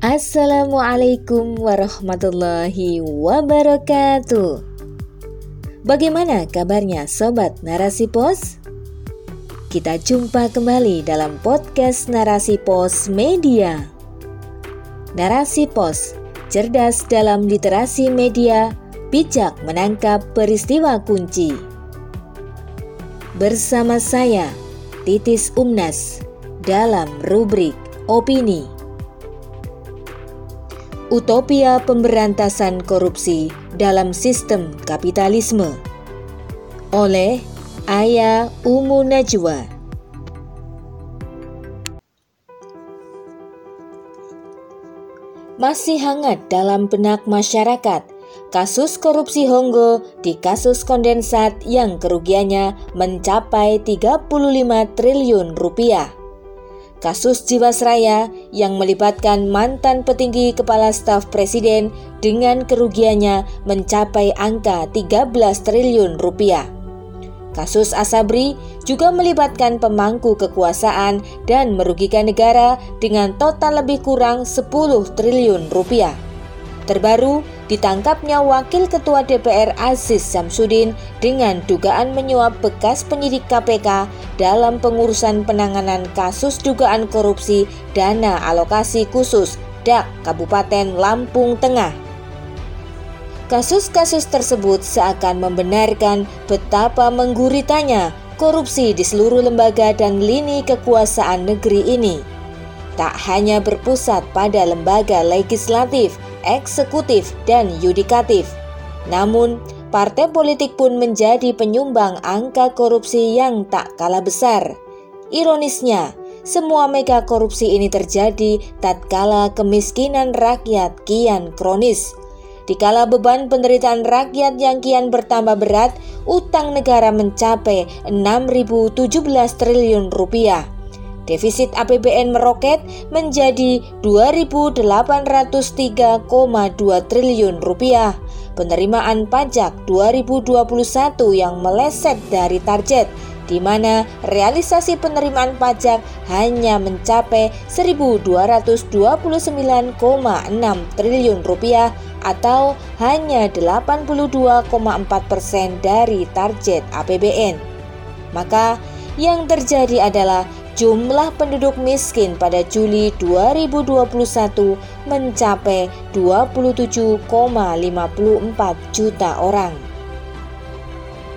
Assalamualaikum warahmatullahi wabarakatuh. Bagaimana kabarnya sobat Narasi Pos? Kita jumpa kembali dalam podcast Narasi Pos Media. Narasi Pos, cerdas dalam literasi media, bijak menangkap peristiwa kunci. Bersama saya, Titis Umnas, dalam rubrik Opini. Utopia Pemberantasan Korupsi dalam Sistem Kapitalisme. Oleh Aya Umu Najwa. Masih hangat dalam benak masyarakat kasus korupsi Honggo di kasus kondensat yang kerugiannya mencapai 35 triliun rupiah kasus Jiwasraya yang melibatkan mantan petinggi kepala staf presiden dengan kerugiannya mencapai angka 13 triliun rupiah. Kasus Asabri juga melibatkan pemangku kekuasaan dan merugikan negara dengan total lebih kurang 10 triliun rupiah. Terbaru, ditangkapnya Wakil Ketua DPR Aziz Samsudin dengan dugaan menyuap bekas penyidik KPK dalam pengurusan penanganan kasus dugaan korupsi dana alokasi khusus DAK Kabupaten Lampung Tengah. Kasus-kasus tersebut seakan membenarkan betapa mengguritanya korupsi di seluruh lembaga dan lini kekuasaan negeri ini. Tak hanya berpusat pada lembaga legislatif, eksekutif, dan yudikatif. Namun, partai politik pun menjadi penyumbang angka korupsi yang tak kalah besar. Ironisnya, semua mega korupsi ini terjadi tatkala kemiskinan rakyat kian kronis. Dikala beban penderitaan rakyat yang kian bertambah berat, utang negara mencapai 6.017 triliun rupiah Defisit APBN meroket menjadi 2.803,2 triliun rupiah. Penerimaan pajak 2021 yang meleset dari target di mana realisasi penerimaan pajak hanya mencapai 1.229,6 triliun rupiah atau hanya 82,4 persen dari target APBN. Maka yang terjadi adalah jumlah penduduk miskin pada Juli 2021 mencapai 27,54 juta orang.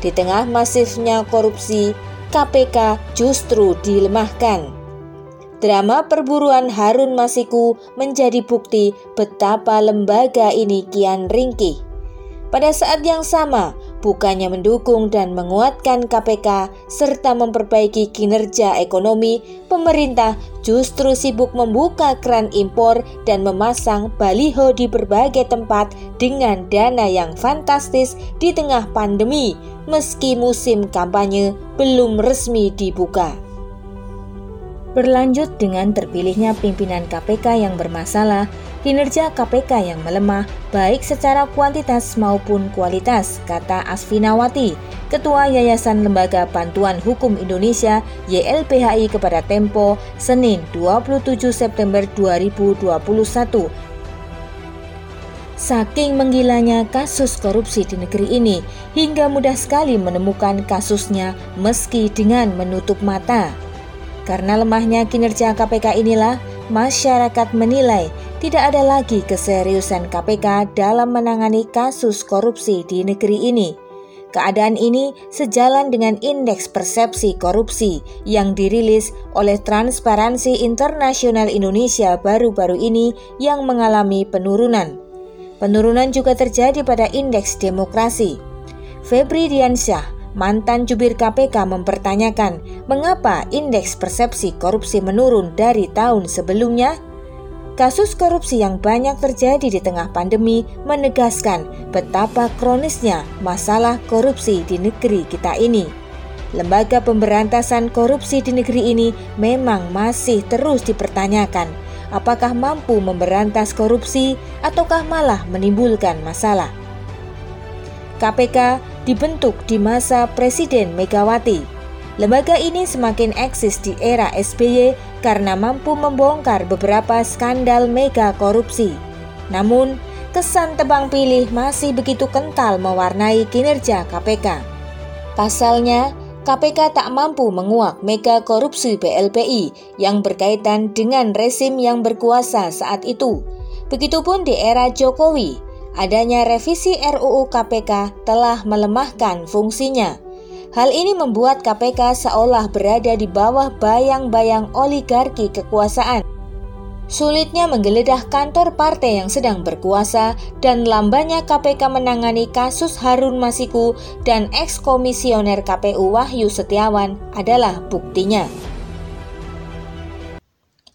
Di tengah masifnya korupsi, KPK justru dilemahkan. Drama perburuan Harun Masiku menjadi bukti betapa lembaga ini kian ringkih. Pada saat yang sama, bukannya mendukung dan menguatkan KPK serta memperbaiki kinerja ekonomi, pemerintah justru sibuk membuka keran impor dan memasang baliho di berbagai tempat dengan dana yang fantastis di tengah pandemi, meski musim kampanye belum resmi dibuka. Berlanjut dengan terpilihnya pimpinan KPK yang bermasalah, kinerja KPK yang melemah baik secara kuantitas maupun kualitas, kata Asfinawati, Ketua Yayasan Lembaga Bantuan Hukum Indonesia YLPHI kepada Tempo, Senin 27 September 2021. Saking menggilanya kasus korupsi di negeri ini, hingga mudah sekali menemukan kasusnya meski dengan menutup mata. Karena lemahnya kinerja KPK inilah, masyarakat menilai tidak ada lagi keseriusan KPK dalam menangani kasus korupsi di negeri ini. Keadaan ini sejalan dengan indeks persepsi korupsi yang dirilis oleh Transparansi Internasional Indonesia baru-baru ini yang mengalami penurunan. Penurunan juga terjadi pada indeks demokrasi. Febri Diansyah, mantan jubir KPK mempertanyakan mengapa indeks persepsi korupsi menurun dari tahun sebelumnya. Kasus korupsi yang banyak terjadi di tengah pandemi menegaskan betapa kronisnya masalah korupsi di negeri kita ini. Lembaga pemberantasan korupsi di negeri ini memang masih terus dipertanyakan apakah mampu memberantas korupsi ataukah malah menimbulkan masalah. KPK dibentuk di masa Presiden Megawati. Lembaga ini semakin eksis di era SBY karena mampu membongkar beberapa skandal mega korupsi. Namun, kesan tebang pilih masih begitu kental mewarnai kinerja KPK. Pasalnya, KPK tak mampu menguak mega korupsi BLPI yang berkaitan dengan resim yang berkuasa saat itu. Begitupun di era Jokowi, adanya revisi RUU KPK telah melemahkan fungsinya. Hal ini membuat KPK seolah berada di bawah bayang-bayang oligarki kekuasaan. Sulitnya menggeledah kantor partai yang sedang berkuasa dan lambannya KPK menangani kasus Harun Masiku dan eks-komisioner KPU Wahyu Setiawan adalah buktinya.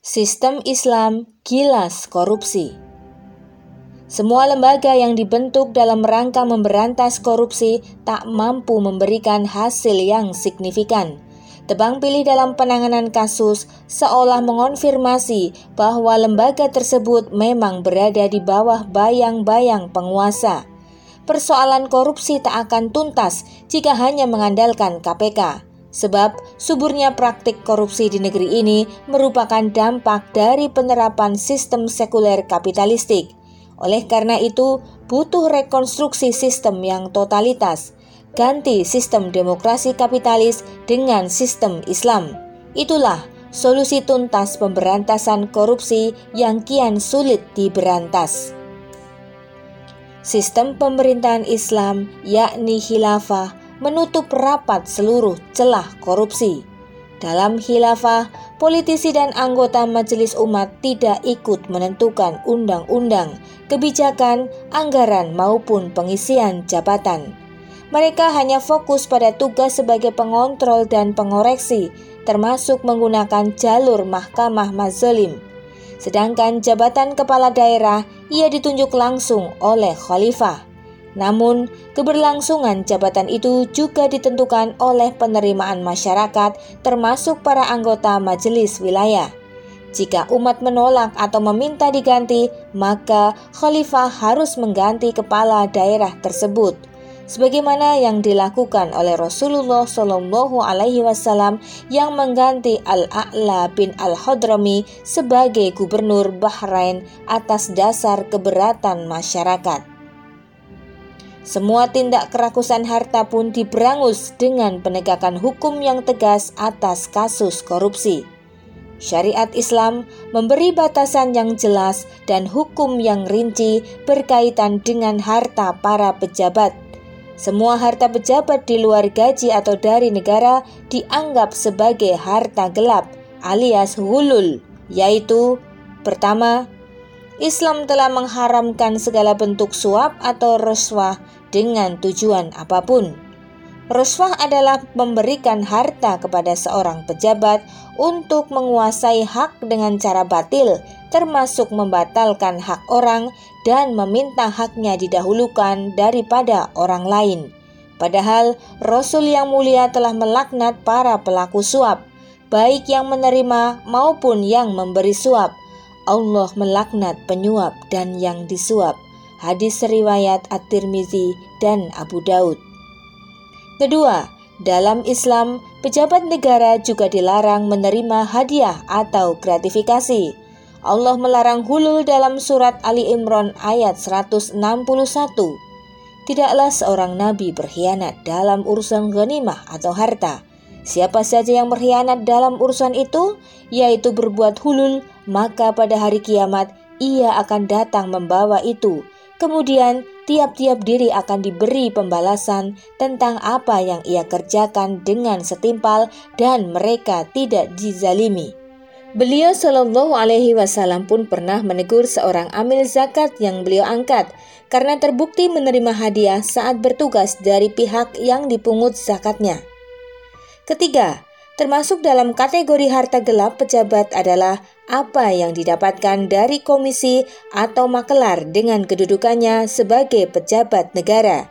Sistem Islam gilas korupsi. Semua lembaga yang dibentuk dalam rangka memberantas korupsi tak mampu memberikan hasil yang signifikan. Tebang pilih dalam penanganan kasus seolah mengonfirmasi bahwa lembaga tersebut memang berada di bawah bayang-bayang penguasa. Persoalan korupsi tak akan tuntas jika hanya mengandalkan KPK sebab suburnya praktik korupsi di negeri ini merupakan dampak dari penerapan sistem sekuler kapitalistik. Oleh karena itu, butuh rekonstruksi sistem yang totalitas, ganti sistem demokrasi kapitalis dengan sistem Islam. Itulah solusi tuntas pemberantasan korupsi yang kian sulit diberantas. Sistem pemerintahan Islam, yakni khilafah, menutup rapat seluruh celah korupsi. Dalam khilafah, politisi dan anggota majelis umat tidak ikut menentukan undang-undang, kebijakan, anggaran maupun pengisian jabatan. Mereka hanya fokus pada tugas sebagai pengontrol dan pengoreksi, termasuk menggunakan jalur mahkamah mazolim. Sedangkan jabatan kepala daerah ia ditunjuk langsung oleh khalifah. Namun, keberlangsungan jabatan itu juga ditentukan oleh penerimaan masyarakat, termasuk para anggota majelis wilayah. Jika umat menolak atau meminta diganti, maka khalifah harus mengganti kepala daerah tersebut. Sebagaimana yang dilakukan oleh Rasulullah Shallallahu Alaihi Wasallam yang mengganti Al-A'la bin Al-Hadrami sebagai gubernur Bahrain atas dasar keberatan masyarakat. Semua tindak kerakusan harta pun diberangus dengan penegakan hukum yang tegas atas kasus korupsi. Syariat Islam memberi batasan yang jelas dan hukum yang rinci berkaitan dengan harta para pejabat. Semua harta pejabat di luar gaji atau dari negara dianggap sebagai harta gelap alias hulul, yaitu pertama, Islam telah mengharamkan segala bentuk suap atau rasuah dengan tujuan apa pun. Rasuah adalah memberikan harta kepada seorang pejabat untuk menguasai hak dengan cara batil, termasuk membatalkan hak orang dan meminta haknya didahulukan daripada orang lain. Padahal Rasul yang mulia telah melaknat para pelaku suap, baik yang menerima maupun yang memberi suap Allah melaknat penyuap dan yang disuap. Hadis riwayat At-Tirmizi dan Abu Daud. Kedua, dalam Islam, pejabat negara juga dilarang menerima hadiah atau gratifikasi. Allah melarang hulul dalam surat Ali Imran ayat 161. Tidaklah seorang nabi berkhianat dalam urusan ghanimah atau harta. Siapa saja yang berkhianat dalam urusan itu, yaitu berbuat hulul, maka pada hari kiamat ia akan datang membawa itu. Kemudian tiap-tiap diri akan diberi pembalasan tentang apa yang ia kerjakan dengan setimpal dan mereka tidak dizalimi. Beliau Shallallahu Alaihi Wasallam pun pernah menegur seorang amil zakat yang beliau angkat karena terbukti menerima hadiah saat bertugas dari pihak yang dipungut zakatnya. Ketiga, termasuk dalam kategori harta gelap pejabat adalah apa yang didapatkan dari komisi atau makelar dengan kedudukannya sebagai pejabat negara.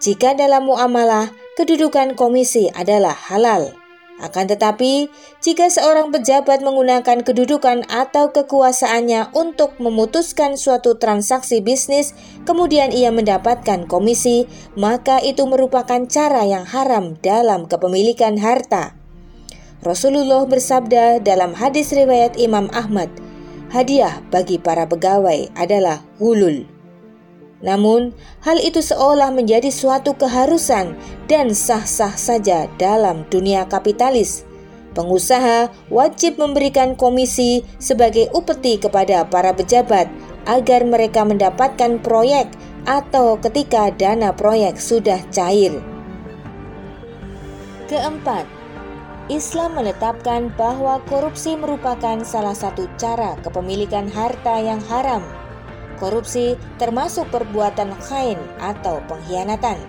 Jika dalam muamalah, kedudukan komisi adalah halal. Akan tetapi, jika seorang pejabat menggunakan kedudukan atau kekuasaannya untuk memutuskan suatu transaksi bisnis, kemudian ia mendapatkan komisi, maka itu merupakan cara yang haram dalam kepemilikan harta. Rasulullah bersabda dalam hadis riwayat Imam Ahmad, hadiah bagi para pegawai adalah hulul. Namun, hal itu seolah menjadi suatu keharusan dan sah-sah saja dalam dunia kapitalis. Pengusaha wajib memberikan komisi sebagai upeti kepada para pejabat agar mereka mendapatkan proyek atau ketika dana proyek sudah cair. Keempat, Islam menetapkan bahwa korupsi merupakan salah satu cara kepemilikan harta yang haram Korupsi termasuk perbuatan khain atau pengkhianatan.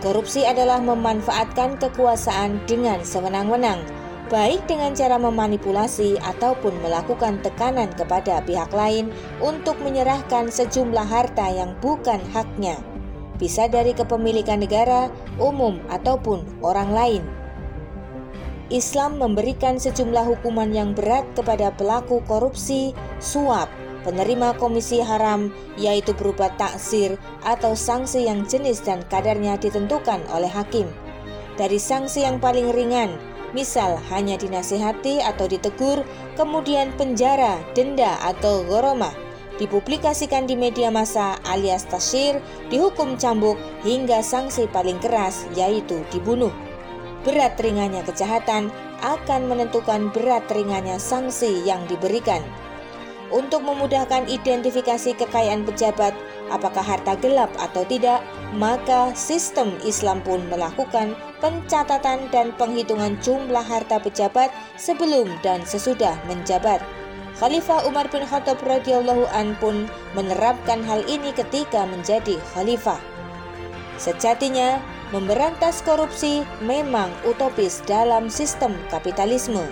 Korupsi adalah memanfaatkan kekuasaan dengan sewenang-wenang, baik dengan cara memanipulasi ataupun melakukan tekanan kepada pihak lain untuk menyerahkan sejumlah harta yang bukan haknya, bisa dari kepemilikan negara, umum, ataupun orang lain. Islam memberikan sejumlah hukuman yang berat kepada pelaku korupsi, suap, penerima komisi haram yaitu berupa taksir atau sanksi yang jenis dan kadarnya ditentukan oleh hakim. Dari sanksi yang paling ringan, misal hanya dinasihati atau ditegur, kemudian penjara, denda atau goromah, dipublikasikan di media massa alias tasyir, dihukum cambuk hingga sanksi paling keras yaitu dibunuh. Berat ringannya kejahatan akan menentukan berat ringannya sanksi yang diberikan untuk memudahkan identifikasi kekayaan pejabat, apakah harta gelap atau tidak, maka sistem Islam pun melakukan pencatatan dan penghitungan jumlah harta pejabat sebelum dan sesudah menjabat. Khalifah Umar bin Khattab radhiyallahu an pun menerapkan hal ini ketika menjadi khalifah. Sejatinya, memberantas korupsi memang utopis dalam sistem kapitalisme.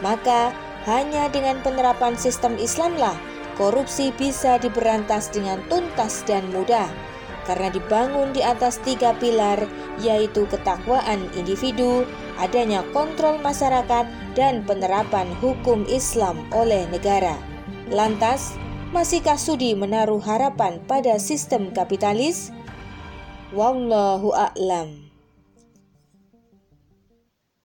Maka, hanya dengan penerapan sistem Islamlah korupsi bisa diberantas dengan tuntas dan mudah karena dibangun di atas tiga pilar yaitu ketakwaan individu, adanya kontrol masyarakat, dan penerapan hukum Islam oleh negara. Lantas, masihkah Sudi menaruh harapan pada sistem kapitalis? Wallahu a'lam.